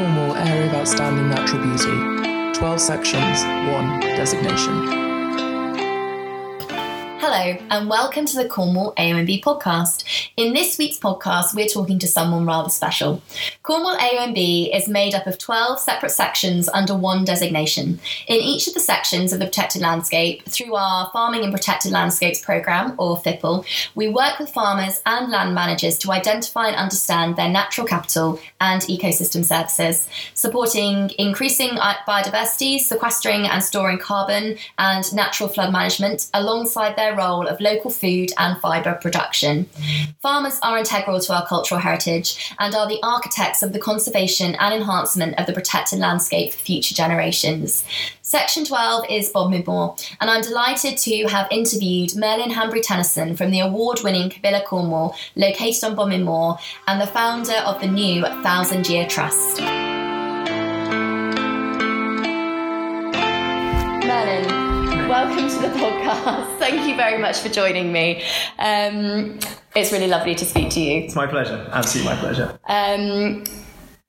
Cornwall Area of Outstanding Natural Beauty. 12 sections, 1 designation. Hello, and welcome to the Cornwall AONB podcast. In this week's podcast, we're talking to someone rather special. Cornwall AONB is made up of 12 separate sections under one designation. In each of the sections of the protected landscape, through our Farming in Protected Landscapes programme, or FIPL, we work with farmers and land managers to identify and understand their natural capital and ecosystem services, supporting increasing biodiversity, sequestering and storing carbon, and natural flood management alongside their role of local food and fibre production. Farmers are integral to our cultural heritage and are the architects of the conservation and enhancement of the protected landscape for future generations. Section 12 is Bodmin Moor, and I'm delighted to have interviewed Merlin Hanbury Tenison from the award winning Cabilla Cornwall, located on Bodmin Moor, and the founder of the new Thousand Year Trust. Merlin, welcome to the podcast. Thank you very much for joining me. Um, it's really lovely to speak to you. It's my pleasure. Absolutely my pleasure. Um,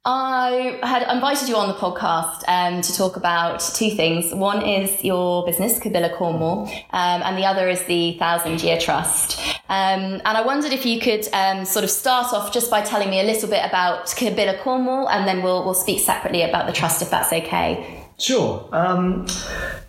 I had invited you on the podcast um, to talk about two things. One is your business, Cabilla Cornwall, um, and the other is the Thousand Year Trust. Um, and I wondered if you could um, sort of start off just by telling me a little bit about Cabilla Cornwall, and then we'll we'll speak separately about the trust if that's okay. Sure. Um,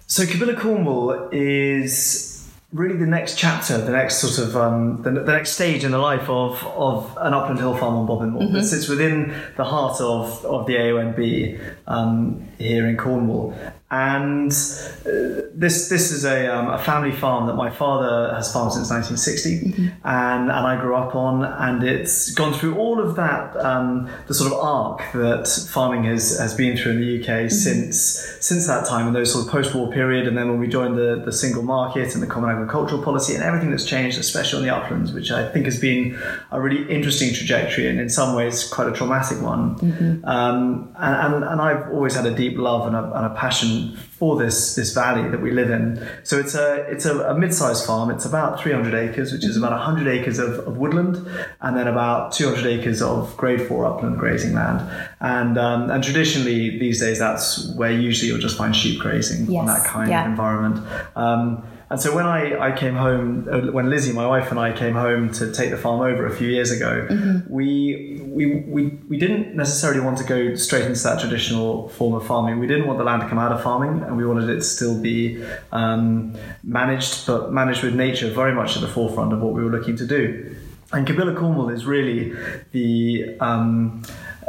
so Cabilla Cornwall is really the next chapter, the next sort of um, the, the, next stage in the life of, of an upland hill farm on Bodmin Moor. Mm-hmm. It sits within the heart of, of the AONB um, here in Cornwall, and uh, this this is a, um, a family farm that my father has farmed since 1960, mm-hmm. and and I grew up on, and it's gone through all of that um, the sort of arc that farming has has been through in the UK mm-hmm. since since that time, in those sort of post-war period, and then when we joined the the single market and the common agricultural policy, and everything that's changed, especially on the uplands, which I think has been a really interesting trajectory, and in some ways quite a traumatic one. Mm-hmm. Um, and, and, and I've always had a deep love and a, and a passion for this this valley that we live in. So it's a it's a, a mid-sized farm. It's about 300 acres, which is about 100 acres of, of woodland, and then about 200 acres of Grade Four upland grazing land. And um, and traditionally these days, that's where usually you'll just find sheep grazing yes. on that kind yeah. of environment. Um, and so when I, I came home, uh, when Lizzie, my wife, and I came home to take the farm over a few years ago, mm-hmm. we, we, we, we didn't necessarily want to go straight into that traditional form of farming. We didn't want the land to come out of farming, and we wanted it to still be um, managed, but managed with nature very much at the forefront of what we were looking to do. And Cabilla Cornwall is really the um,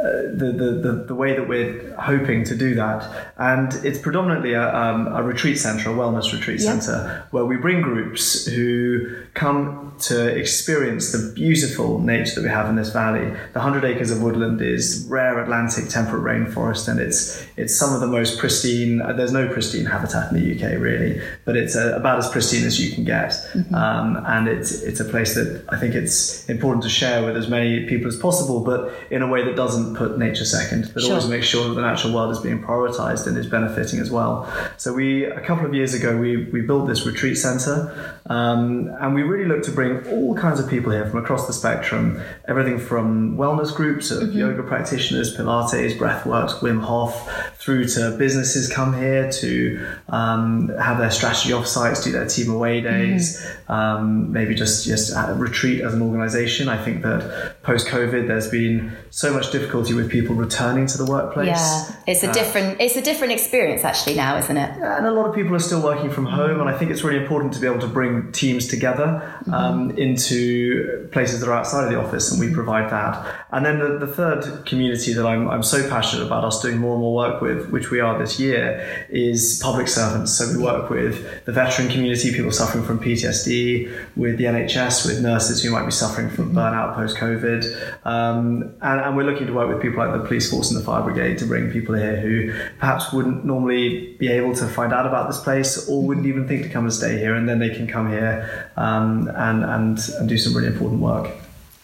the, the, the, the, way that we're hoping to do that. And it's predominantly a, um, a retreat centre, a wellness retreat yep. centre, where we bring groups who come to experience the beautiful nature that we have in this valley. The 100 acres of woodland is rare Atlantic temperate rainforest, and it's, it's some of the most pristine, uh, there's no pristine habitat in the UK really, but it's uh, about as pristine as you can get. Mm-hmm. Um, and it's, it's a place that I think it's important to share with as many people as possible, but in a way that doesn't put nature second, but sure. always make sure that the natural world is being prioritized and is benefiting as well. So we, a couple of years ago, we, we built this retreat center, um, and we really look to bring all kinds of people here from across the spectrum, everything from wellness groups of mm-hmm. yoga practitioners, Pilates, breathworks, Wim Hof, through to businesses come here to um, have their strategy offsites, do their team away days, mm-hmm. um, maybe just just retreat as an organization. I think that post COVID, there's been so much difficulty with people returning to the workplace. Yeah, it's a uh, different it's a different experience actually now, isn't it? And a lot of people are still working from home, and I think it's really important to be able to bring teams together mm-hmm. um, into places that are outside of the office, and we provide that. And then the, the third community that I'm I'm so passionate about us doing more and more work with with, which we are this year, is public servants. So we work with the veteran community, people suffering from PTSD, with the NHS, with nurses who might be suffering from mm-hmm. burnout post COVID. Um, and, and, we're looking to work with people like the police force and the fire brigade to bring people here who perhaps wouldn't normally be able to find out about this place or wouldn't even think to come and stay here. And then they can come here um, and, and, and do some really important work.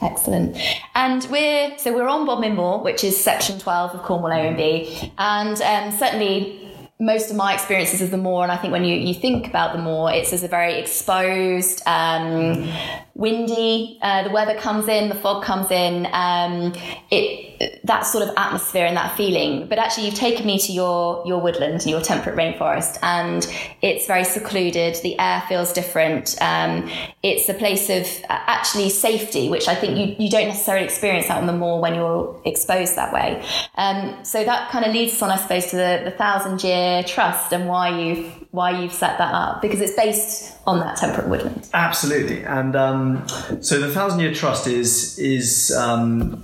Excellent. And we're so we're on Bodmin Moor, which is section 12 of Cornwall AONB. And um, certainly most of my experiences of the moor, and I think when you, you think about the moor, it's as a very exposed, um, windy, uh, the weather comes in, the fog comes in. Um, it that sort of atmosphere and that feeling. But actually, you've taken me to your your woodland, and your temperate rainforest, and it's very secluded. The air feels different. Um, it's a place of uh, actually safety, which I think you, you don't necessarily experience out on the moor when you're exposed that way. Um, so that kind of leads us on, I suppose, to the, the thousand year trust and why you've why you've set that up because it's based on that temperate woodland. Absolutely, and um, so the Thousand Year Trust is is um,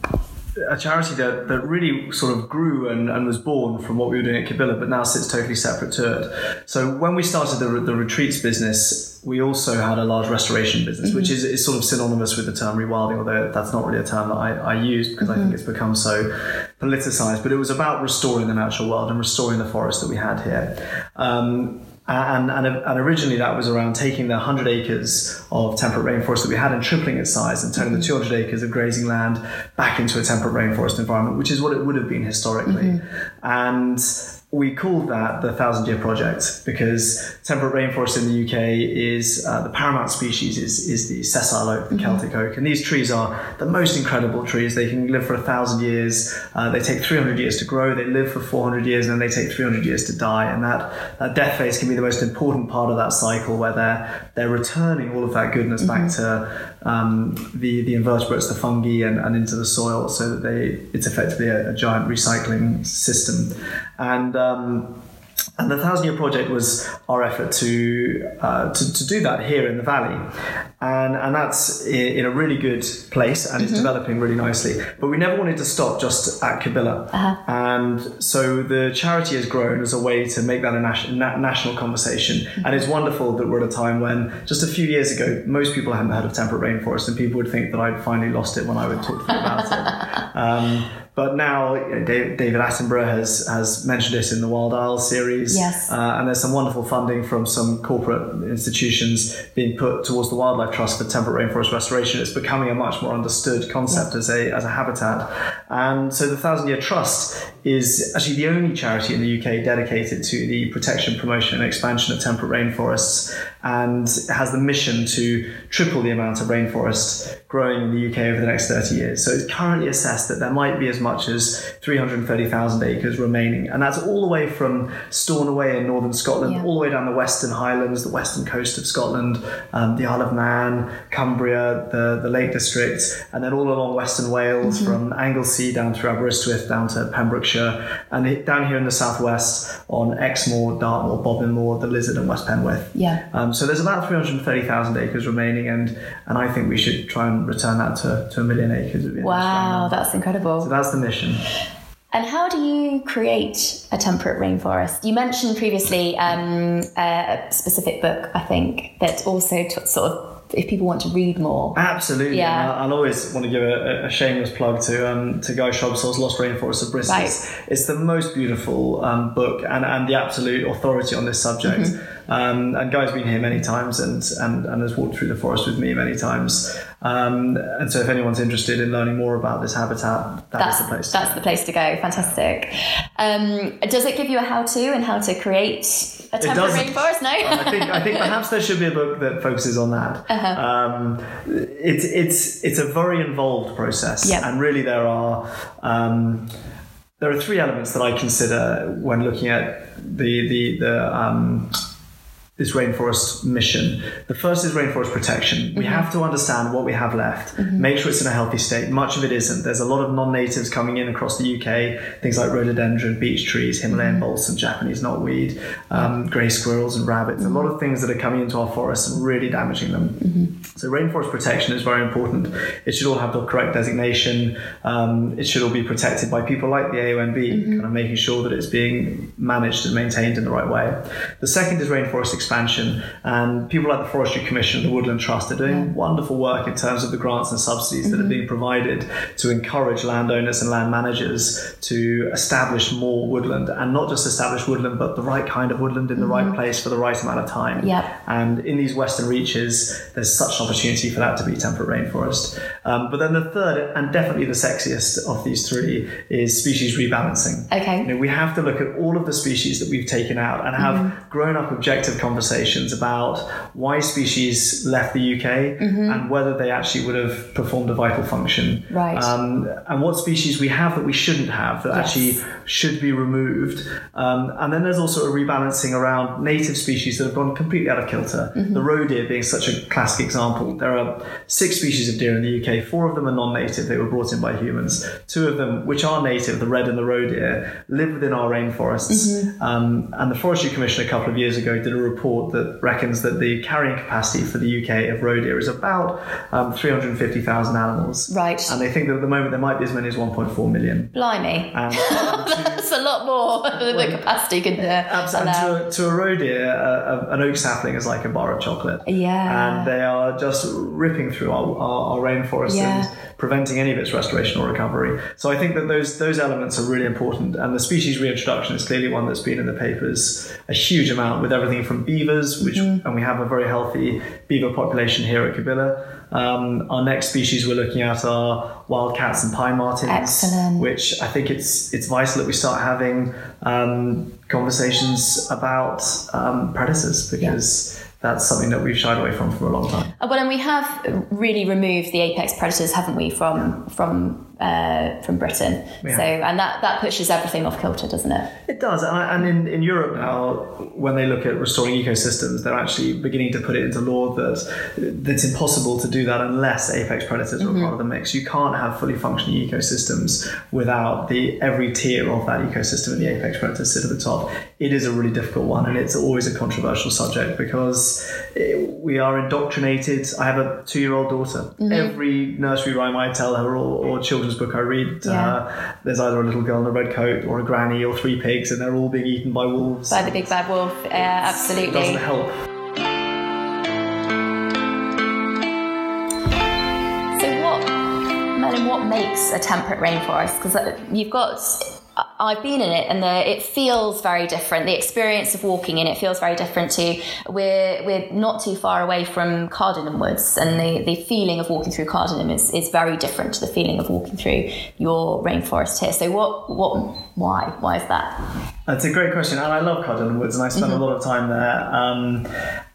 a charity that, that really sort of grew and, and was born from what we were doing at Cabilla, but now sits totally separate to it. So when we started the, the retreats business, we also had a large restoration business, mm-hmm. which is, is sort of synonymous with the term rewilding, although that's not really a term that I, I use because mm-hmm. I think it's become so politicized. But it was about restoring the natural world and restoring the forest that we had here. Um, and, and, and, originally that was around taking the 100 acres of temperate rainforest that we had and tripling its size and turning the mm-hmm. 200 acres of grazing land back into a temperate rainforest environment, which is what it would have been historically. Mm-hmm. And we called that the Thousand Year Project because temperate rainforest in the UK is uh, the paramount species is, is the sessile oak, the mm-hmm. Celtic oak, and these trees are the most incredible trees. They can live for a thousand years. Uh, they take 300 years to grow. They live for 400 years, and then they take 300 years to die. And that, that death phase can be the most important part of that cycle, where they're they're returning all of that goodness mm-hmm. back to um, the the invertebrates, the fungi, and, and into the soil, so that they it's effectively a, a giant recycling system. And um, and the Thousand Year Project was our effort to, uh, to, to do that here in the valley, and and that's in a really good place and mm-hmm. it's developing really nicely. But we never wanted to stop just at Cabilla, uh-huh. and so the charity has grown as a way to make that a nation, na- national conversation. Mm-hmm. And it's wonderful that we're at a time when just a few years ago most people hadn't heard of temperate rainforest, and people would think that I'd finally lost it when I would talk to them about it. Um, but now David Attenborough has, has mentioned it in the Wild Isles series. Yes. Uh, and there's some wonderful funding from some corporate institutions being put towards the Wildlife Trust for temperate rainforest restoration. It's becoming a much more understood concept yeah. as, a, as a habitat. And so the Thousand Year Trust is actually the only charity in the UK dedicated to the protection, promotion, and expansion of temperate rainforests and has the mission to triple the amount of rainforest growing in the UK over the next 30 years. So it's currently assessed that there might be as much as 330,000 acres remaining. And that's all the way from Stornoway in northern Scotland, yeah. all the way down the Western Highlands, the western coast of Scotland, um, the Isle of Man, Cumbria, the, the Lake District, and then all along Western Wales mm-hmm. from Anglesey down through Aberystwyth down to Pembrokeshire, and down here in the southwest on Exmoor, Dartmoor, Bodmin Moor, the Lizard, and West Penwith. Yeah. Um, so there's about 330,000 acres remaining, and, and I think we should try and return that to, to a million acres. Wow, that's incredible. So that's the mission. And how do you create a temperate rainforest? You mentioned previously um, a specific book, I think, that also t- sort of if people want to read more. Absolutely. Yeah. I'll always want to give a, a shameless plug to um, to Guy Shrubsole's Lost Rainforest of Britain. Right. It's the most beautiful um, book and, and the absolute authority on this subject. Mm-hmm. Um, and Guy's been here many times and, and, and has walked through the forest with me many times. Um, and so, if anyone's interested in learning more about this habitat, that that's, the place. that's go. the place to go. Fantastic. Um, does it give you a how-to and how to create a temperate rainforest? No. I think I think perhaps there should be a book that focuses on that. Uh-huh. Um, it's it's it's a very involved process, yep. and really there are. Um, there are three elements that I consider when looking at the the the um, this rainforest mission. The first is rainforest protection. We mm-hmm. have to understand what we have left, mm-hmm. make sure it's in a healthy state. Much of it isn't. There's a lot of non-natives coming in across the UK, things like rhododendron, beech trees, Himalayan mm-hmm. balsam, Japanese knotweed, um, grey squirrels and rabbits. A lot of things that are coming into our forests and really damaging them. Mm-hmm. So rainforest protection is very important. It should all have the correct designation. Um, it should all be protected by people like the AONB, mm-hmm. kind of making sure that it's being managed and maintained in the right way. The second is rainforest expansion. And people like the Forestry Commission the Woodland Trust are doing wonderful work in terms of the grants and subsidies mm-hmm. that are mm-hmm. being provided to encourage landowners and land managers to establish more woodland and not just establish woodland, but the right kind of woodland in the mm-hmm. right place for the right amount of time. Yeah. And in these western reaches, there's such an opportunity for that to be temperate rainforest. Um, but then the third and definitely the sexiest of these three is species rebalancing. Okay. You know, we have to look at all of the species that we've taken out and have mm-hmm. grown up objective conversations conversations about why species left the UK Mm-hmm. and whether they actually would have performed a vital function. Right. Um, and what species we have that we shouldn't have that Yes. actually should be removed. Um, and then there's also a rebalancing around native species that have gone completely out of kilter. Mm-hmm. The roe deer being such a classic example. There are six species of deer in the UK. Four of them are non-native. They were brought in by humans. Two of them, which are native, the red and the roe deer, live within our rainforests. Mm-hmm. Um, and the Forestry Commission a couple of years ago did a report that reckons that the carrying capacity for the UK of roe deer is about um, 350,000 animals. Right. And they think that at the moment there might be as many as 1.4 million. Blimey. And, That's a lot more than the capacity can uh, and to, a, to a roe deer, uh, an oak sapling is like a bar of chocolate. Yeah. And they are just ripping through our, our, our rainforest Yeah. and preventing any of its restoration or recovery. So I think that those those elements are really important. And the species reintroduction is clearly one that's been in the papers a huge amount with everything from beavers, which Mm-hmm. and we have a very healthy beaver population here at Cabilla. Um, our next species we're looking at are wildcats and pine martens, Excellent. which I think it's it's vital that we start having um, conversations about um, predators because that's something that we've shied away from for a long time. Uh, Well, and we have really removed the apex predators, haven't we, from from uh, from Britain? Yeah. So, and that that pushes everything off kilter, doesn't it? It does, and, I- and in, in Europe now, when they look at restoring ecosystems, they're actually beginning to put it into law that that's impossible to do that unless apex predators are part of the mix. You can't have fully functioning ecosystems without the every tier of that ecosystem and the apex predators sit at the top. It is a really difficult one, and it's always a controversial subject because it, we are indoctrinated. I have a two-year-old daughter. Every nursery rhyme I tell her or, or children's book I read, Yeah. uh, there's either a little girl in a red coat or a granny or three pigs, and they're all being eaten by wolves. By the big bad wolf, uh, It absolutely. doesn't help. So what, Merlin? What makes a temperate rainforest? Because you've got, I've been in it, and the, it feels very different. The experience of walking in it feels very different to. We're we're not too far away from Cardinham Woods, and the, the feeling of walking through Cardinham is, is very different to the feeling of walking through your rainforest here. So what what why why is that? That's a great question, and I love Cardinham Woods, and I spend a lot of time there. Um,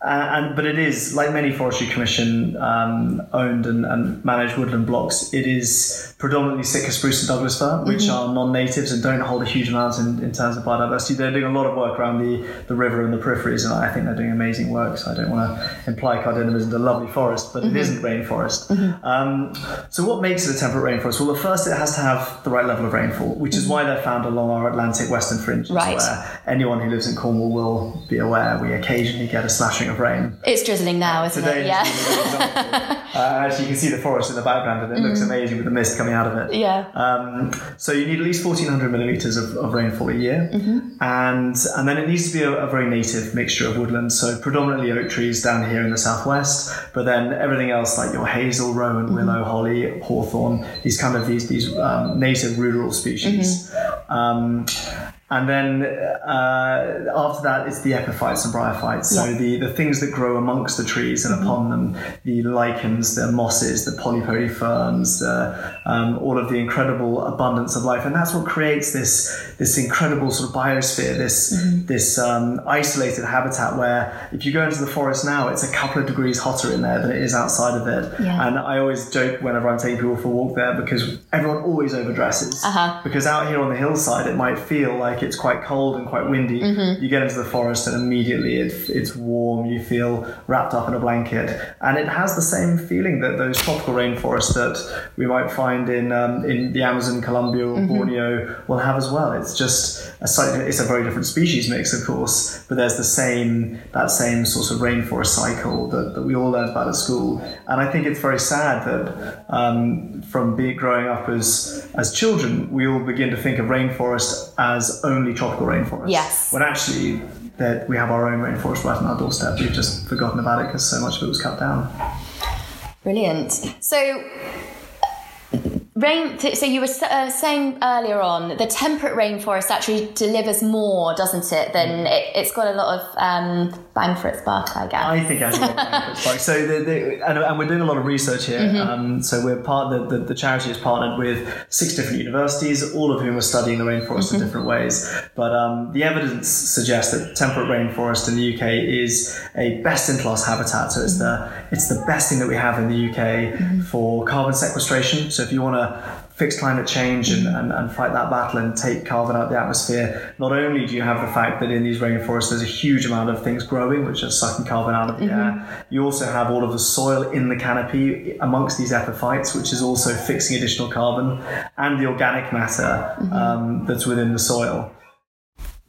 and, and but it is like many Forestry Commission um, owned and, and managed woodland blocks. It is predominantly Sitka spruce and Douglas fir, which mm-hmm. are non-natives and don't hold a huge amount in, in terms of biodiversity. They're doing a lot of work around the, the river and the peripheries, and I think they're doing amazing work. So I don't want to imply Cardinham isn't a lovely forest, but it mm-hmm. isn't rainforest. Mm-hmm. Um, so what makes it a temperate rainforest? Well, the first it has to have the right level of rainfall, which is why they're found along our Atlantic western fringes, Right. where anyone who lives in Cornwall will be aware we occasionally get a slashing of rain. It's drizzling now, isn't Today, it? Yeah. is a good example. uh, as you can see the forest in the background, and it looks amazing with the mist coming out of it. Yeah. Um, so you need at least 1,400 millimeters of, of rainfall a year, and and then it needs to be a, a very native mixture of woodland. So predominantly oak trees down here in the southwest, but then everything else like your hazel, rowan, willow, holly, hawthorn, these kind of these these um, native ruderal species. Um, and then uh, after that, it's the epiphytes and bryophytes. So Yeah. the, the things that grow amongst the trees and upon them, the lichens, the mosses, the polypody ferns, the, um, all of the incredible abundance of life, and that's what creates this this incredible sort of biosphere, this this um, isolated habitat where if you go into the forest now, it's a couple of degrees hotter in there than it is outside of it. Yeah. And I always joke whenever I'm taking people for a walk there because everyone always overdresses. Uh-huh. Because out here on the hillside, it might feel like it's quite cold and quite windy. Mm-hmm. You get into the forest and immediately it, it's warm. You feel wrapped up in a blanket, and it has the same feeling that those tropical rainforests that we might find in um, in the Amazon, Colombia, or Mm-hmm. Borneo will have as well. It's just a slightly, it's a very different species mix, of course, but there's the same that same sort of rainforest cycle that, that we all learned about at school. And I think it's very sad that um, from being growing up as as children, we all begin to think of rainforest as only tropical rainforest. Yes. When actually, that we have our own rainforest right on our doorstep. We've just forgotten about it because so much of it was cut down. Brilliant. So, Rain. So you were uh, saying earlier on, the temperate rainforest actually delivers more, doesn't it? Than Mm. it, has got a lot of um, bang for its buck, I guess. I think it has a lot of bang for its buck. So, the, the, and, and we're doing a lot of research here. Mm-hmm. Um, so, we're part. The, the, the charity is partnered with six different universities, all of whom are studying the rainforest Mm-hmm. in different ways. But um, the evidence suggests that temperate rainforest in the UK is a best-in-class habitat. So, it's the it's the best thing that we have in the UK mm-hmm. for carbon sequestration. So, if you want to fix climate change and, mm-hmm. and, and fight that battle and take carbon out of the atmosphere, not only do you have the fact that in these rainforests there's a huge amount of things growing which are sucking carbon out of the air, mm-hmm. you also have all of the soil in the canopy amongst these epiphytes, which is also fixing additional carbon, and the organic matter um, that's within the soil.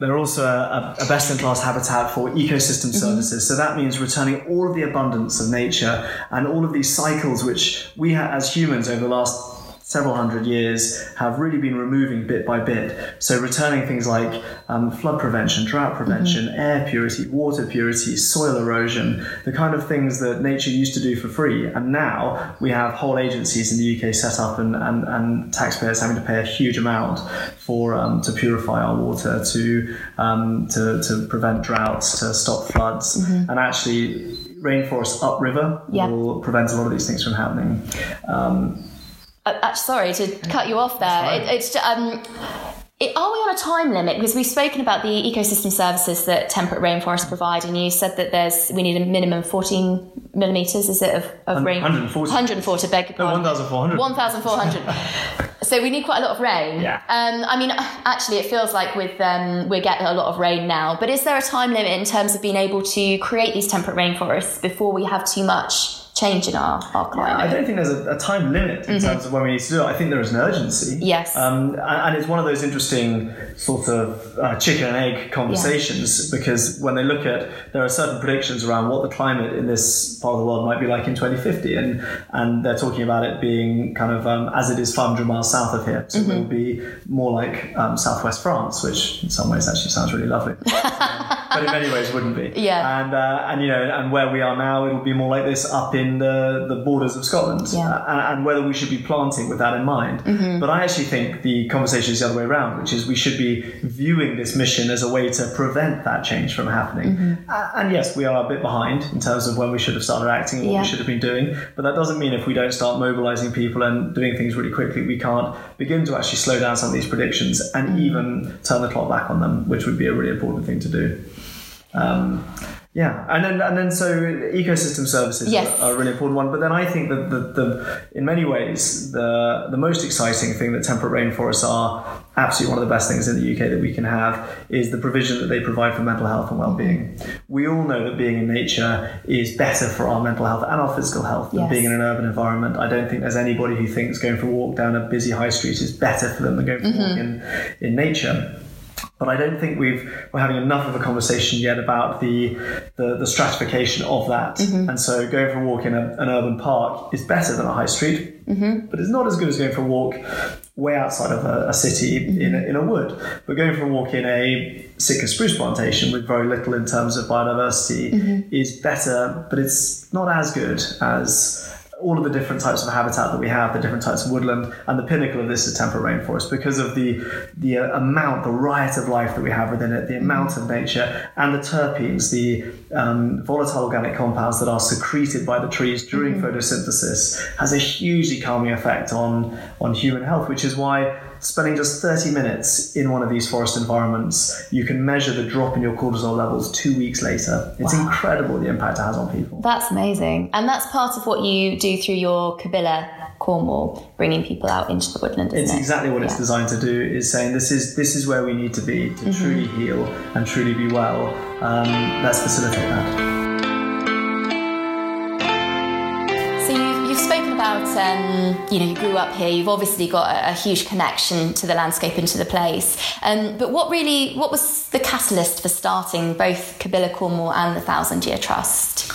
They're also a, a best in class habitat for ecosystem mm-hmm. services. So that means returning all of the abundance of nature and all of these cycles which we ha- as humans over the last several hundred years have really been removing bit by bit. So returning things like um, flood prevention, drought prevention, air purity, water purity, soil erosion, the kind of things that nature used to do for free. And now we have whole agencies in the UK set up and, and, and taxpayers having to pay a huge amount for um, to purify our water, to, um, to, to prevent droughts, to stop floods. And actually rainforests upriver Yeah. will prevent a lot of these things from happening. Um, Uh, uh, sorry to cut you off there. It, it's um, it, are we on a time limit? Because we've spoken about the ecosystem services that temperate rainforests provide, and you said that there's we need a minimum of 14 millimeters. Is it of, of rain? 140. 140. Beg your no, pardon. 1,400. 1,400. so we need quite a lot of rain. Yeah. Um, I mean, actually, it feels like with um, we're getting a lot of rain now. But is there a time limit in terms of being able to create these temperate rainforests before we have too much change in our, our climate? I don't think there's a, a time limit in terms of when we need to do it. I think there is an urgency. Mm-hmm. Yes. Um, and, and it's one of those interesting sort of uh, chicken and egg conversations because when they look at, there are certain predictions around what the climate in this part of the world might be like in 2050, and and they're talking about it being kind of um, as it is 500 miles south of here, so Mm-hmm. it will be more like um, southwest France, which in some ways actually sounds really lovely. but in many ways wouldn't be. Yeah. And uh, and you know, and where we are now, it will be more like this up in the, the borders of Scotland. Yeah. Uh, and, and whether we should be planting with that in mind. Mm-hmm. But I actually think the conversation is the other way around, which is we should be viewing this mission as a way to prevent that change from happening. Mm-hmm. Uh, and yes, we are a bit behind in terms of when we should have started acting and what Yeah. we should have been doing. But that doesn't mean if we don't start mobilizing people and doing things really quickly, we can't begin to actually slow down some of these predictions and even turn the clock back on them, which would be a really important thing to do. Um, yeah, and then and then so ecosystem services Yes. are, a really important one. But then I think that the, the in many ways the the most exciting thing that temperate rainforests are absolutely one of the best things in the UK that we can have is the provision that they provide for mental health and well-being. We all know that being in nature is better for our mental health and our physical health than Yes. being in an urban environment. I don't think there's anybody who thinks going for a walk down a busy high street is better for them than going for a walk mm-hmm. in in nature but I don't think we've we're having enough of a conversation yet about the the, the stratification of that. Mm-hmm. And so going for a walk in a, an urban park is better than a high street, mm-hmm. but it's not as good as going for a walk way outside of a, a city mm-hmm. in, a, in a wood. But going for a walk in a Sitka spruce plantation with very little in terms of biodiversity mm-hmm. is better, but it's not as good as all of the different types of habitat that we have, the different types of woodland, and the pinnacle of this is temperate rainforest because of the the uh, amount, the riot of life that we have within it, the amount of nature, and the terpenes, the um, volatile organic compounds that are secreted by the trees during photosynthesis, has a hugely calming effect on on human health, which is why. Spending just 30 minutes in one of these forest environments, you can measure the drop in your cortisol levels two weeks later. It's incredible the impact it has on people. That's amazing. And that's part of what you do through your Cabilla Cornwall, bringing people out into the woodland, isn't It's it? exactly what it's designed to do. Is saying this is this is where we need to be to Mm-hmm. truly heal and truly be well. Um, let's facilitate that. Um, you know, you grew up here. You've obviously got a, a huge connection to the landscape and to the place. Um, but what really, what was the catalyst for starting both Cabilla Cornwall and the Thousand Year Trust?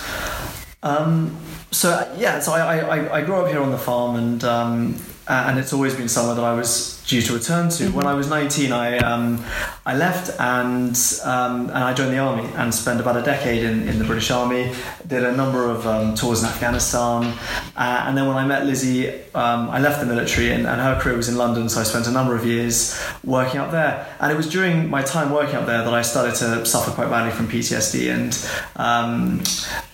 Um, so yeah, so I, I, I grew up here on the farm, and um, and it's always been somewhere that I was due to return to. When I was 19, I um, I left and um, and I joined the army and spent about a decade in, in the British Army. Did a number of um, tours in Afghanistan, uh, and then when I met Lizzie, um, I left the military and, and her career was in London, so I spent a number of years working up there. And it was during my time working up there that I started to suffer quite badly from PTSD and. Um,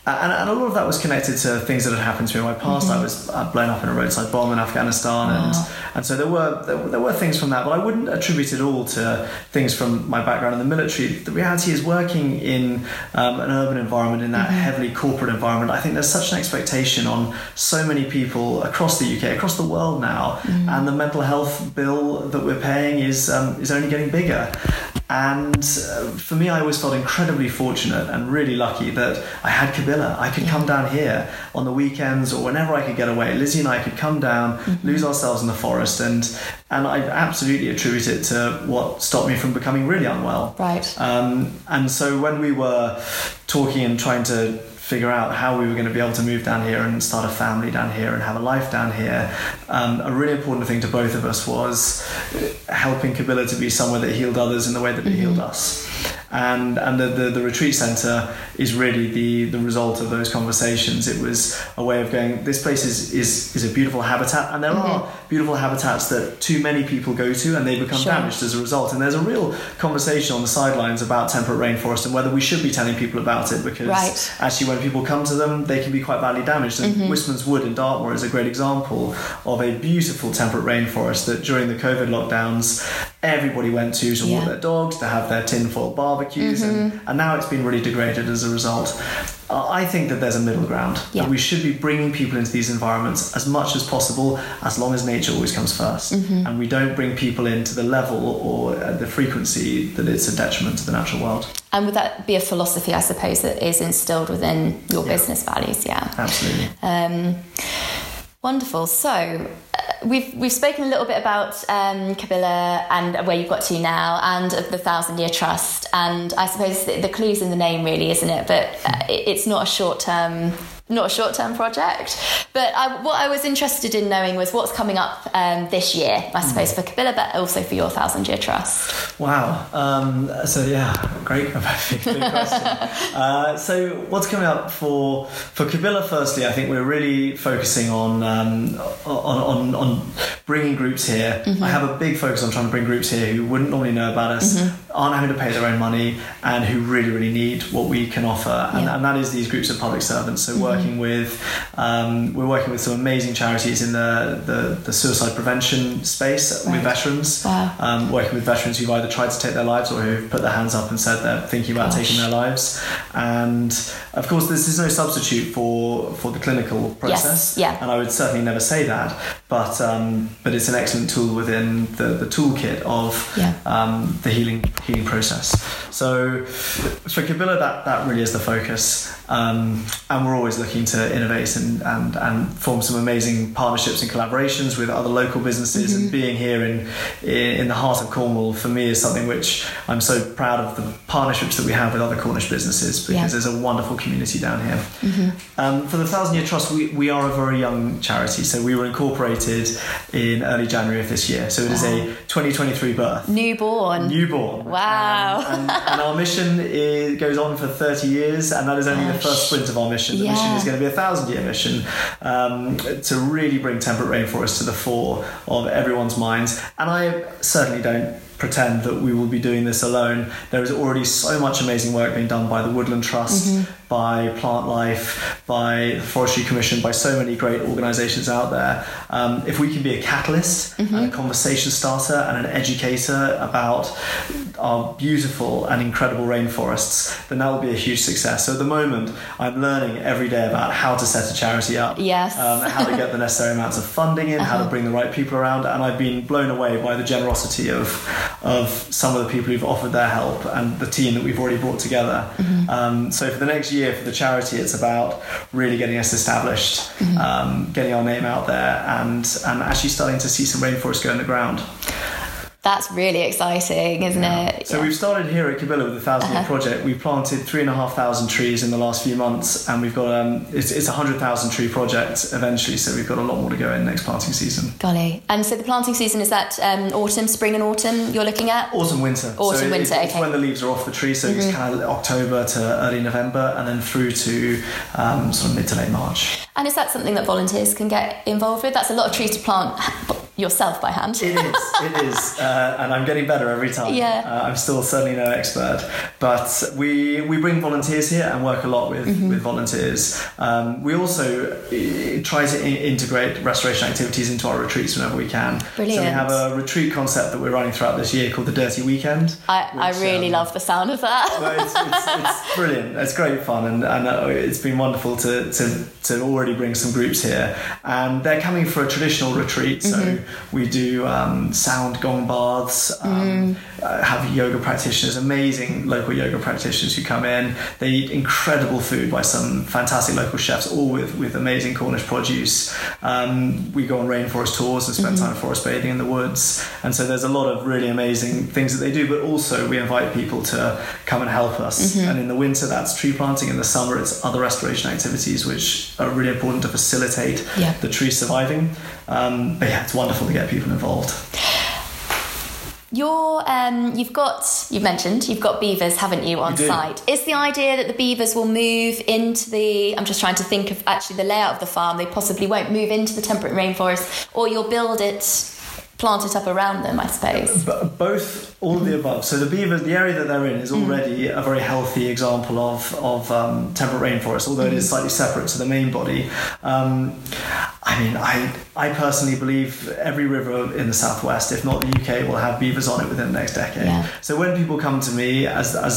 and, and, a lot of that was connected to things that had happened to me in my past. Mm-hmm. I was uh, blown up in a roadside bomb in Afghanistan, wow. and and so there were, there were there were things from that, but I wouldn't attribute it all to things from my background in the military. The reality is, working in um, an urban environment, in that mm-hmm. heavily corporate environment, I think there's such an expectation on so many people across the UK, across the world now, mm-hmm. and the mental health bill that we're paying is um, is only getting bigger. And uh, for me, I always felt incredibly fortunate and really lucky that I had Cabilla. I could yeah. come down here on the weekends or whenever I could get away. Lizzie and I could come down, mm-hmm. lose ourselves in the forest, and and I absolutely attribute it to what stopped me from becoming really unwell. Right. Um, and so when we were talking and trying to figure out how we were going to be able to move down here and start a family down here and have a life down here, um, a really important thing to both of us was helping Cabilla to be somewhere that healed others in the way that it mm-hmm. healed us and and the, the, the, retreat center is really the the result of those conversations it was a way of going this place is is, is a beautiful habitat and there mm-hmm. are beautiful habitats that too many people go to and they become sure. damaged as a result and there's a real conversation on the sidelines about temperate rainforest and whether we should be telling people about it because right. actually when people come to them they can be quite badly damaged and mm-hmm. Wistman's Wood in Dartmoor is a great example of a beautiful temperate rainforest that during the COVID lockdowns everybody went to to yeah. walk their dogs to have their tinfoil barbecue barbecues, mm-hmm. and, and now it's been really degraded as a result. I think that there's a middle ground. Yeah. That we should be bringing people into these environments as much as possible, as long as nature always comes 1st mm-hmm. And we don't bring people into the level or the frequency that it's a detriment to the natural world. And would that be a philosophy, I suppose, that is instilled within your yeah. business values? Yeah. Absolutely. Um, wonderful. So, we've we've spoken a little bit about um, Cabilla and where you've got to now, and of the Thousand Year Trust. And I suppose the, the clue's in the name, really, isn't it? But uh, it, it's not a short term not a short term project. But I, what I was interested in knowing was what's coming up um, this year, I suppose, mm. for Cabilla, but also for your Thousand Year Trust. Wow. Um, so, yeah, great question. uh, so, what's coming up for for Cabilla, firstly, I think we're really focusing on, um, on, on, on, bringing groups here. Mm-hmm. I have a big focus on trying to bring groups here who wouldn't normally know about us, mm-hmm. aren't having to pay their own money, and who really, really need what we can offer. And, yeah. and that is these groups of public servants. So, mm-hmm working with um, we're working with some amazing charities in the, the, the suicide prevention space right. with veterans. Wow. Um, working with veterans who've either tried to take their lives or who've put their hands up and said they're thinking about Gosh. taking their lives. And of course, this is no substitute for for the clinical process. Yes. Yeah. And I would certainly never say that, but um, but it's an excellent tool within the, the toolkit of yeah. um, the healing healing process. So for Cabilla, that that really is the focus, um, and we're always looking to innovate and, and, and form some amazing partnerships and collaborations with other local businesses. Mm-hmm. And being here in in the heart of Cornwall for me is something which I'm so proud of the partnerships that we have with other Cornish businesses because yeah. there's a wonderful community down here. Mm-hmm. Um, for the Thousand Year Trust, we, we are a very young charity, so we were incorporated in early January of this year. So it wow. is a 2023 birth. Newborn. Newborn. Wow. Um, and, and, our mission is, goes on for 30 years, and that is only the first sprint of our mission. The yeah. mission is going to be a thousand year mission um, to really bring temperate rainforest to the fore of everyone's minds. And I certainly don't pretend that we will be doing this alone. There is already so much amazing work being done by the Woodland Trust, mm-hmm. By Plantlife, by the Forestry Commission, by so many great organisations out there. Um, if we can be a catalyst mm-hmm. and a conversation starter and an educator about our beautiful and incredible rainforests, then that will be a huge success. So at the moment, I'm learning every day about how to set a charity up, yes, um, how to get the necessary amounts of funding in, uh-huh. how to uh-huh. bring the right people around, and I've been blown away by the generosity of of some of the people who've offered their help and the team that we've already brought together. Mm-hmm. Um, so for the next year for the charity, it's about really getting us established, mm-hmm. um, getting our name out there, and and actually starting to see some rainforest go in the ground. That's really exciting, isn't it? So we've started here at Cabilla with the Thousand Year Uh-huh. Project. We've planted three and a half thousand trees in the last few months, and we've got um, it's, it's a hundred thousand tree project eventually. So we've got a lot more to go in next planting season. Golly. And so the planting season is that um, autumn, spring, and autumn you're looking at? Autumn, winter. Autumn, so winter, It's, it's okay. Mm-hmm. when the leaves are off the tree, so it's kind of October to early November, and then through to um, sort of mid to late March. And is that something that volunteers can get involved with? That's a lot of trees to plant yourself by hand. It is, it is, uh, and I'm getting better every time. Yeah. Uh, I'm still certainly no expert, but we we bring volunteers here and work a lot with Mm-hmm. with volunteers. Um, we also uh, try to I- integrate restoration activities into our retreats whenever we can. Brilliant. So we have a retreat concept that we're running throughout this year called the Dirty Weekend. I, I really um, love the sound of that. well, it's, it's, it's brilliant. It's great fun, and, and uh, it's been wonderful to, to, to already bring some groups here. And they're coming for a traditional retreat, so Mm-hmm. We do um, sound gong baths, um, Mm. uh, have yoga practitioners, amazing local yoga practitioners who come in. They eat incredible food by some fantastic local chefs, all with, with amazing Cornish produce. Um, we go on rainforest tours and spend Mm-hmm. time forest bathing in the woods. And so there's a lot of really amazing things that they do, but also we invite people to come and help us. Mm-hmm. And in the winter, that's tree planting. In the summer, it's other restoration activities, which are really important to facilitate Yeah. the tree surviving. Um, but yeah, it's wonderful to get people involved. You're, um, you've got, you've mentioned, you've got beavers, haven't you, on site? Is the idea that the beavers will move into the, I'm just trying to think of actually the layout of the farm, they possibly won't move into the temperate rainforest, or you'll build it, plant it up around them, I suppose. But both, all of the above. So the beaver, the area that they're in is already a very healthy example of of um, temperate rainforest, although it is slightly separate to the main body. Um, I mean, I I personally believe every river in the southwest, if not the UK, will have beavers on it within the next decade. Yeah. So when people come to me, as as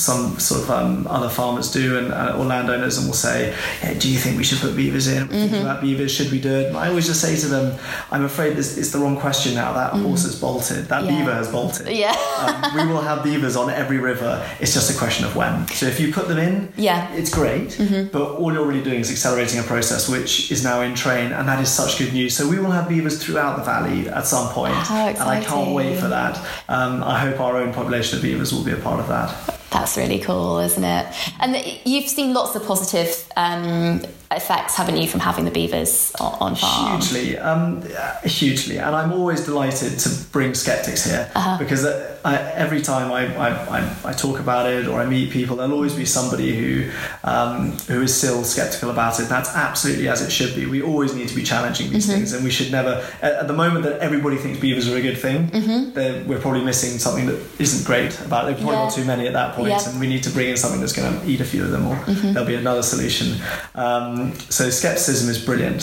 some sort of um, other farmers do, and uh, or landowners, and will say, hey, "Do you think we should put beavers in? Thinking about beavers, should we do it?" And I always just say to them, "I'm afraid this it's the wrong question now. That horse has bolted. That Yeah. beaver has bolted. Yeah. um, we will have beavers on every river. It's just a question of when. So if you put them in, Yeah. Mm-hmm. it's great. But all you're really doing is accelerating a process which is now in train, and that is such good news. So we will have beavers throughout the valley at some point, and I can't wait for that. Um, I hope our own population of beavers will be a part of that. That's really cool, isn't it? And you've seen lots of positive um, effects, haven't you, from having the beavers on, farm? Hugely, um, hugely, and I'm always delighted to bring skeptics here Uh-huh. because uh, I, every time I, I, I, I talk about it or I meet people, there'll always be somebody who um, who is still skeptical about it. That's absolutely as it should be. We always need to be challenging these Mm-hmm. things, and we should never. At, the moment that everybody thinks beavers are a good thing, then we're probably missing something that isn't great about it. There's probably Mm-hmm. Yeah. not too many at that point, Yeah. and we need to bring in something that's going to eat a few of them, or Mm-hmm. there'll be another solution. Um, so skepticism is brilliant,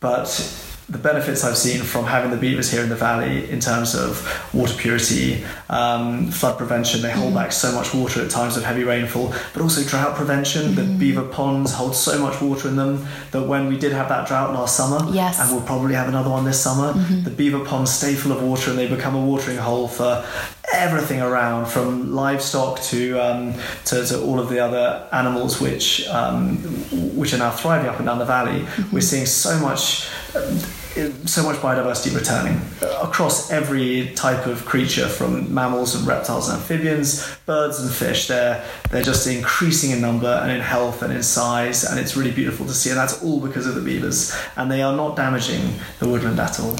but the benefits I've seen from having the beavers here in the valley in terms of water purity, um, flood prevention, they Mm-hmm. hold back so much water at times of heavy rainfall, but also drought prevention. The Mm-hmm. beaver ponds hold so much water in them that when we did have that drought last summer, Yes. and we'll probably have another one this summer, the beaver ponds stay full of water and they become a watering hole for everything around from livestock to um, to, to all of the other animals which um, which are now thriving up and down the valley. We're seeing so much. So much biodiversity returning across every type of creature, from mammals and reptiles and amphibians, birds and fish. They're they're just increasing in number and in health and in size, and it's really beautiful to see. And that's all because of the beavers, and they are not damaging the woodland at all.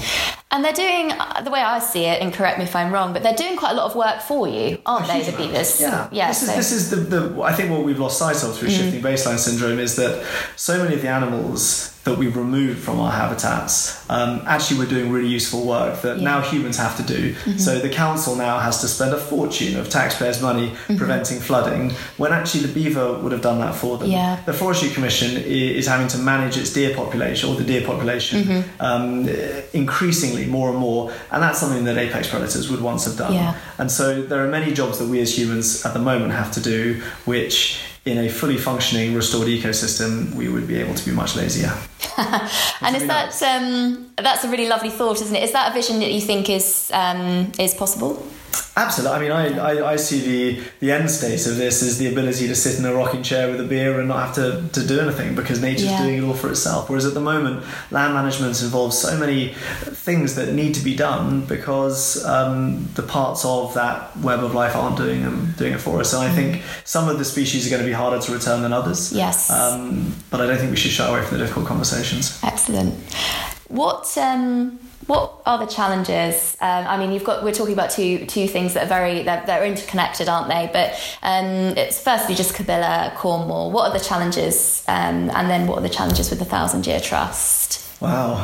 And they're doing, uh, the way I see it, and correct me if I'm wrong, but they're doing quite a lot of work for you, aren't they, the beavers? Yeah, Yeah. This is, this is the, the I think what we've lost sight of through Mm. shifting baseline syndrome is that so many of the animals that we've removed from our habitats um, actually were doing really useful work that Yeah. now humans have to do. Mm-hmm. So the council now has to spend a fortune of taxpayers' money Mm-hmm. preventing flooding when actually the beaver would have done that for them. Yeah. The Forestry Commission is having to manage its deer population or the deer population Mm-hmm. um, increasingly more and more, and that's something that apex predators would once have done. Yeah. And so there are many jobs that we as humans at the moment have to do, which in a fully functioning restored ecosystem we would be able to be much lazier. and is that um, that's a really lovely thought, isn't it? Is that a vision that you think is um, is possible? Absolutely. I mean, I, I, I, see the, the end state of this as the ability to sit in a rocking chair with a beer and not have to, to do anything because nature's yeah. doing it all for itself. Whereas at the moment, land management involves so many things that need to be done because um, the parts of that web of life aren't doing them, doing it for us. And I think mm-hmm. some of the species are going to be harder to return than others. Yes. Um, but I don't think we should shy away from the difficult conversations. Excellent. What um, what are the challenges? Um, I mean, you've got we're talking about two two things that are very they're, they're interconnected, aren't they? But um, it's firstly just Cabilla, Cornwall. What are the challenges, um, and then what are the challenges with the Thousand Year Trust? Wow.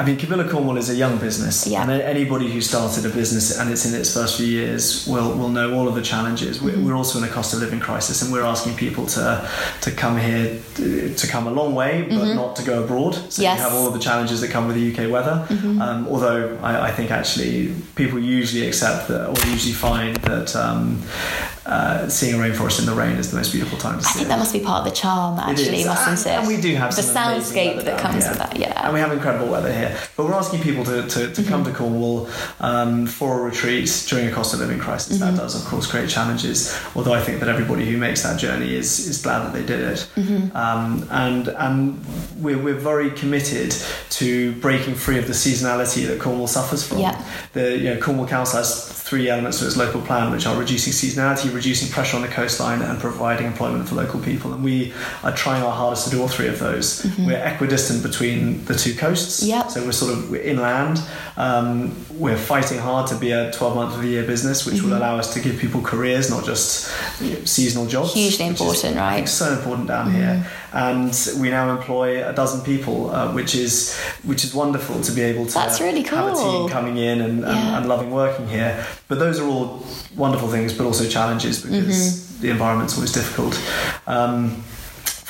I mean, Cabilla Cornwall is a young business, yeah. and anybody who started a business and it's in its first few years will will know all of the challenges. Mm-hmm. We're also in a cost of living crisis, and we're asking people to to come here to come a long way, but mm-hmm. not to go abroad. So yes. you have all of the challenges that come with the UK weather. Mm-hmm. Um, although I, I, think actually people usually accept that, or usually find that um, uh, seeing a rainforest in the rain is the most beautiful time to see. I think it. that must be part of the charm, actually, mustn't it? And we do have the soundscape that comes with that. Yeah, and we have incredible weather here. But we're asking people to, to, to come mm-hmm. to Cornwall um, for a retreat during a cost of living crisis. Mm-hmm. That does, of course, create challenges. Although I think that everybody who makes that journey is is glad that they did it. Mm-hmm. Um, and and we're, we're very committed to breaking free of the seasonality that Cornwall suffers from. Yeah. The you know, Cornwall Council has three elements to its local plan, which are reducing seasonality, reducing pressure on the coastline, and providing employment for local people. And we are trying our hardest to do all three of those. Mm-hmm. We're equidistant between the two coasts. Yep. So we're sort of we're inland. Um, we're fighting hard to be a 12 month of the year business, which mm-hmm. will allow us to give people careers, not just you know, seasonal jobs. Hugely important, is, right? so important down mm-hmm. here. And we now employ a dozen people, uh, which is which is wonderful to be able to That's really cool. have a team coming in and, and, and loving working here. But those are all wonderful things, but also challenges because mm-hmm. the environment's always difficult. Um,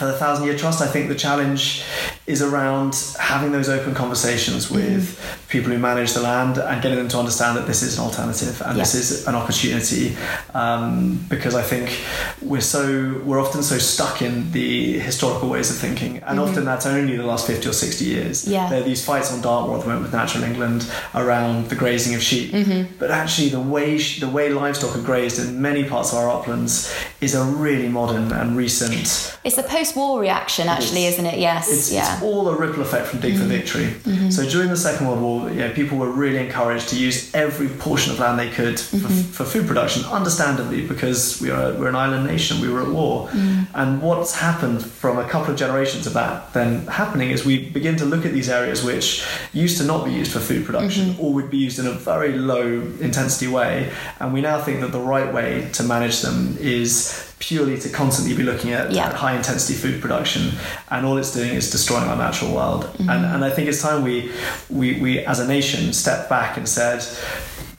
for the Thousand Year Trust, I think the challenge is around having those open conversations mm-hmm. with mm-hmm. people who manage the land and getting them to understand that this is an alternative and this is an opportunity. Um, because I think we're so we're often so stuck in the historical ways of thinking, and mm-hmm. often that's only the last fifty or sixty years. Yeah. There are these fights on Dartmoor at the moment with Natural England around the grazing of sheep, mm-hmm. but actually the way the way livestock are grazed in many parts of our uplands is a really modern and recent. It's a post post-war reaction, actually, is, not it? Yes. It's, yeah. it's all a ripple effect from Dig mm-hmm. for Victory. Mm-hmm. So during the Second World War, you know, people were really encouraged to use every portion of land they could for, mm-hmm. for food production, understandably, because we are we're an island nation, we were at war. Mm. And what's happened from a couple of generations of that then happening is we begin to look at these areas which used to not be used for food production mm-hmm. or would be used in a very low intensity way, and we now think that the right way to manage them is purely to constantly be looking at, yeah. high intensity food production and all it's doing is destroying our natural world mm-hmm. and, and I think it's time we, we we as a nation stepped back and said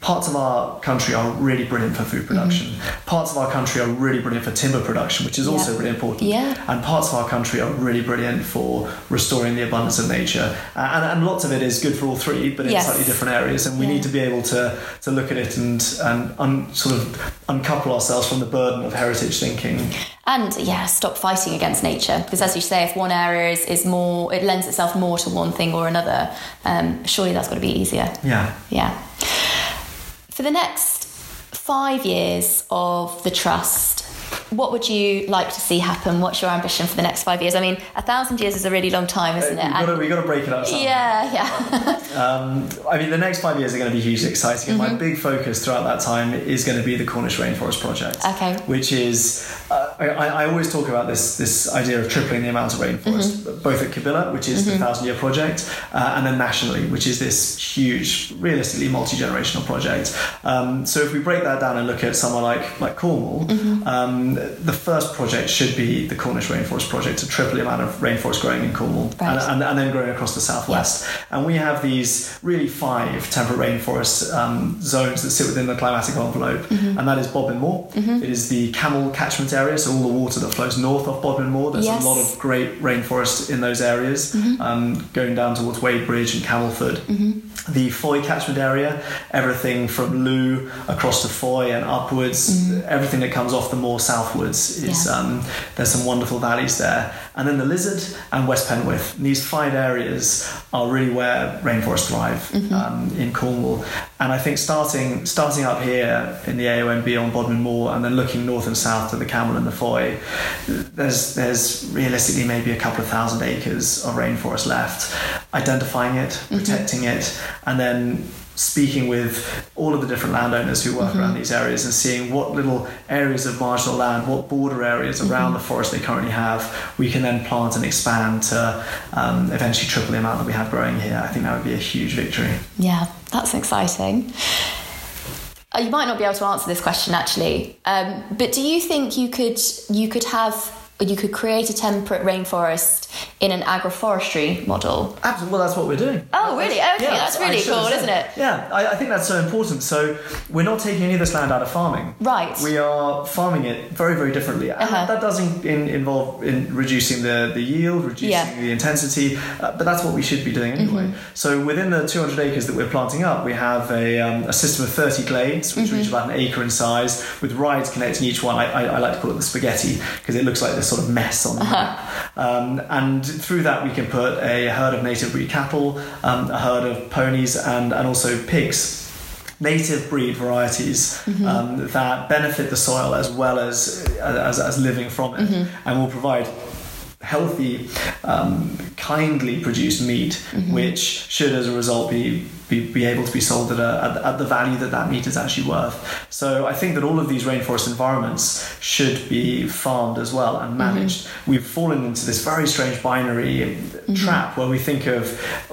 parts of our country are really brilliant for food production. Mm-hmm. Parts of our country are really brilliant for timber production, which is yeah. also really important. Yeah. And parts of our country are really brilliant for restoring the abundance of nature. Uh, and, and lots of it is good for all three, but in yes. slightly different areas. And we yeah. need to be able to, to look at it and, and un, sort of uncouple ourselves from the burden of heritage thinking. And yeah, stop fighting against nature. Because as you say, if one area is, is more, it lends itself more to one thing or another, um, surely that's got to be easier. Yeah. Yeah. For the next five years of the trust, what would you like to see happen? What's your ambition for the next five years? I mean, a thousand years is a really long time, isn't it? We've got, to, we've got to break it up. Somehow. Yeah, yeah. um, I mean, the next five years are going to be hugely exciting, and mm-hmm. my big focus throughout that time is going to be the Cornish Rainforest Project. Okay. Which is, uh, I, I, always talk about this this idea of tripling the amount of rainforest, mm-hmm. both at Cabilla, which is mm-hmm. the thousand year project, uh, and then nationally, which is this huge, realistically multi generational project. Um, so if we break that down and look at somewhere like like Cornwall, mm-hmm. um, the first project should be the Cornish Rainforest Project to triple the amount of rainforest growing in Cornwall right. and, and, and, then growing across the southwest. And we have these really five temperate rainforest um, zones that sit within the climatic envelope, mm-hmm. and that is Bodmin Moor. Mm-hmm. It is the Camel catchment area, so all the water that flows north of Bodmin Moor. There's yes. a lot of great rainforest in those areas, mm-hmm. um, going down towards Wadebridge and Camelford. The Fowey catchment area, everything from Looe across to Fowey and upwards, mm-hmm. everything that comes off the moor southwards is. Yeah. Um, there's some wonderful valleys there. And then the Lizard and West Penwith. And these five areas are really where rainforests thrive um, in Cornwall. And I think starting starting up here in the AONB on Bodmin Moor and then looking north and south to the Camel and the Fowey, there's there's realistically maybe a couple of thousand acres of rainforest left. Identifying it, protecting it, and then speaking with all of the different landowners who work around these areas and seeing what little areas of marginal land, what border areas around the forest they currently have, we can then plant and expand to um, eventually triple the amount that we have growing here. I think that would be a huge victory. Yeah, that's exciting. Uh, you might not be able to answer this question actually, um, but do you think you could you could have you could create a temperate rainforest in an agroforestry model? Absolutely. Well, that's what we're doing. Oh, really? Okay, that's really cool, isn't it? Yeah, I, I think that's so important. So we're not taking any of this land out of farming. Right. We are farming it very, very differently. And Uh-huh. that does in, in, involve in reducing the, the yield, reducing Yeah. the intensity, uh, but that's what we should be doing anyway. Mm-hmm. So within the 200 acres that we're planting up, we have a, um, a system of 30 glades, which Mm-hmm. reach about an acre in size, with rides connecting each one. I, I, I like to call it the spaghetti because it looks like this sort of mess on the Uh-huh. map. Um, and through that, we can put a herd of native breed cattle, um, a herd of ponies, and, and also pigs. Native breed varieties Mm-hmm. um, that benefit the soil as well as as, as living from it, Mm-hmm. and will provide healthy, um, kindly produced meat, Mm-hmm. which should, as a result, be be, be able to be sold at, a, at, the value that that meat is actually worth. So I think that all of these rainforest environments should be farmed as well and managed. We've fallen into this very strange binary trap where we think of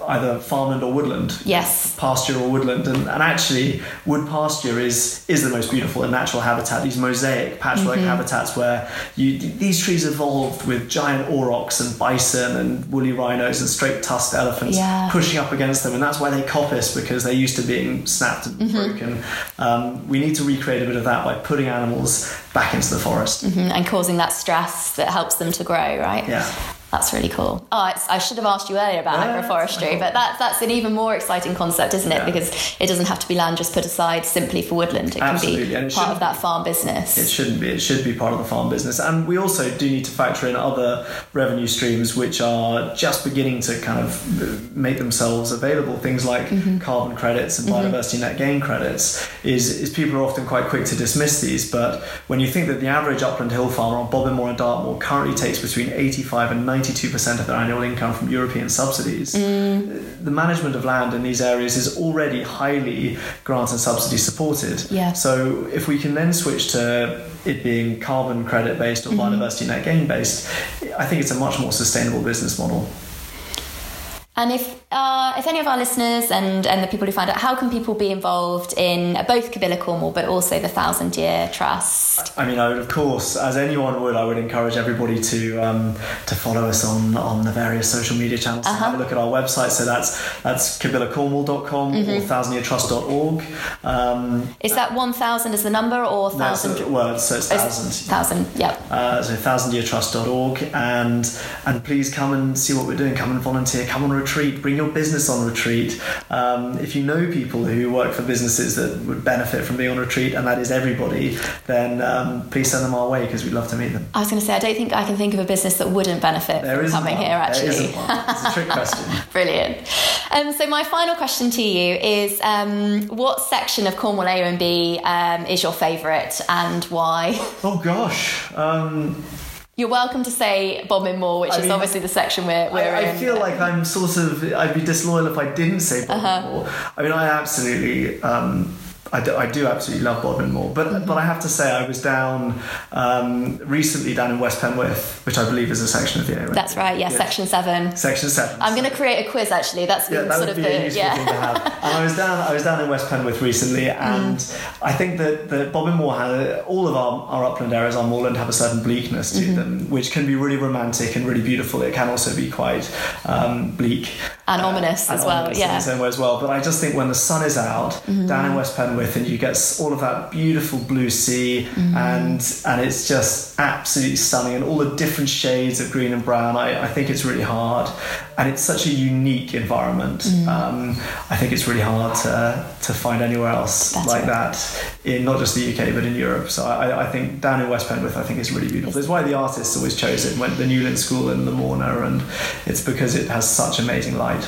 either farmland or woodland Yes. pasture or woodland and, and actually wood pasture is is the most beautiful and natural habitat these mosaic patchwork Mm-hmm. habitats where you these trees evolved with giant aurochs and bison and woolly rhinos and straight tusked elephants Yeah. pushing up against them and that's why they coppice because they're used to being snapped and Mm-hmm. broken um, we need to recreate a bit of that by putting animals back into the forest Mhm, And causing that stress that helps them to grow, right? yeah That's really cool. Oh, it's, I should have asked you earlier about Yeah, agroforestry, but that, that's an even more exciting concept, isn't it? Yeah. Because it doesn't have to be land just put aside simply for woodland. It Absolutely, can be part of that farm business. It shouldn't be. It should be part of the farm business. And we also do need to factor in other revenue streams which are just beginning to kind of make themselves available. Things like Mm-hmm. carbon credits and biodiversity net gain credits. Is, is people are often quite quick to dismiss these, but when you think that the average upland hill farmer on Bodmin Moor and Dartmoor currently takes between 85 and 92% of their annual income from European subsidies, Mm. the management of land in these areas is already highly grant and subsidy supported. Yeah. So if we can then switch to it being carbon credit based or biodiversity net gain based, I think it's a much more sustainable business model. And if uh, if any of our listeners and, and the people who find out, how can people be involved in both Cabilla Cornwall but also the Thousand Year Trust? I mean, I would, of course, as anyone would, I would encourage everybody to um, to follow us on, on the various social media channels and have a look at our website. So that's that's cabillacornwall.com or thousandyeartrust.org. Um, Is that 1,000 as the number or that's 1,000? the word, so it's thousand. Thousand, yep. uh, so thousandyeartrust.org and and please come and see what we're doing come and volunteer come on retreat bring your business on retreat um, if you know people who work for businesses that would benefit from being on retreat and that is everybody then um, please send them our way because we'd love to meet them I was going to say, I don't think I can think of a business that wouldn't benefit there from coming here, actually. there isn't one. it's a trick question Brilliant. Um, so my final question to you is, um, what section of Cornwall AONB um, is your favourite and why? oh gosh um, You're welcome to say Bodmin Moor, which I is mean, obviously the section we're, we're I, I in. feel like I'm sort of I'd be disloyal if I didn't say Bodmin Uh-huh. Moor. I mean, I absolutely. Um, I do, I do absolutely love Bodmin Moor, but Mm-hmm. but I have to say I was down um, recently down in West Penwith, which I believe is a section of the area. That's right, yeah, Yes. section seven. Section seven. I'm going to create a quiz actually. That's yeah, that sort would of be a the useful thing to have. And I was down, I was down in West Penwith recently, and Mm. I think that that Bodmin Moor had all of our, our upland areas, our moorland, have a certain bleakness Mm-hmm. to them, which can be really romantic and really beautiful. It can also be quite um, bleak And ominous and as well, ominous yeah. Mm-hmm. in its own way as well. But I just think when the sun is out down in West Penwith, Penwith, and you get all of that beautiful blue sea, mm-hmm. and and it's just absolutely stunning, and all the different shades of green and brown. I, I think it's really hard, and it's such a unique environment. Mm-hmm. Um, I think it's really hard to to find anywhere else That's like right. that in not just the UK but in Europe. So I, I think down in West Penwith, I think it's really beautiful. It's why the artists always chose it. Went the Newlyn School and Lamorna, and it's because it has such amazing light.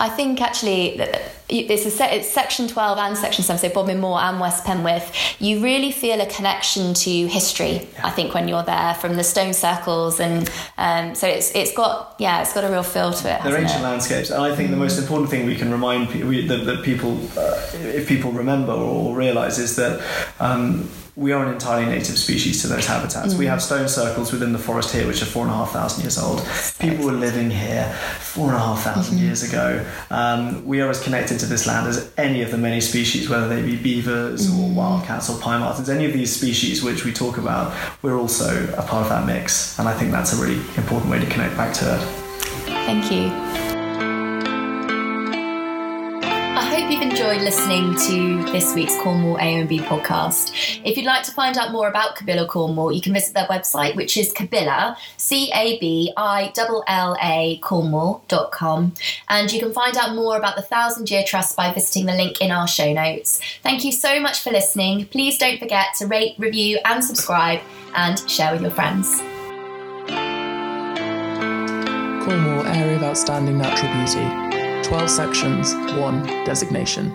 I think actually is it's section 12 and section 7 so Bodmin Moor and West Penwith you really feel a connection to history I think when you're there from the stone circles and um, so it's it's got yeah it's got a real feel to it they're ancient it? landscapes and I think the most important thing we can remind people that, that people uh, if people remember or realize is that um, we are an entirely native species to those habitats. Mm. We have stone circles within the forest here, which are four and a half thousand years old. People were living here four and a half thousand mm-hmm. years ago. Um, we are as connected to this land as any of the many species, whether they be beavers mm. or wildcats or pine martens. Any of these species which we talk about, we're also a part of that mix. And I think that's a really important way to connect back to it. Thank you. Hope you've enjoyed listening to this week's Cornwall AONB podcast. If you'd like to find out more about Cabilla Cornwall, you can visit their website, which is Cabilla, C A B I L L A Cornwall.com. And you can find out more about the Thousand Year Trust by visiting the link in our show notes. Thank you so much for listening. Please don't forget to rate, review, and subscribe, and share with your friends. Cornwall Area of Outstanding Natural Beauty. 12 sections, 1 designation.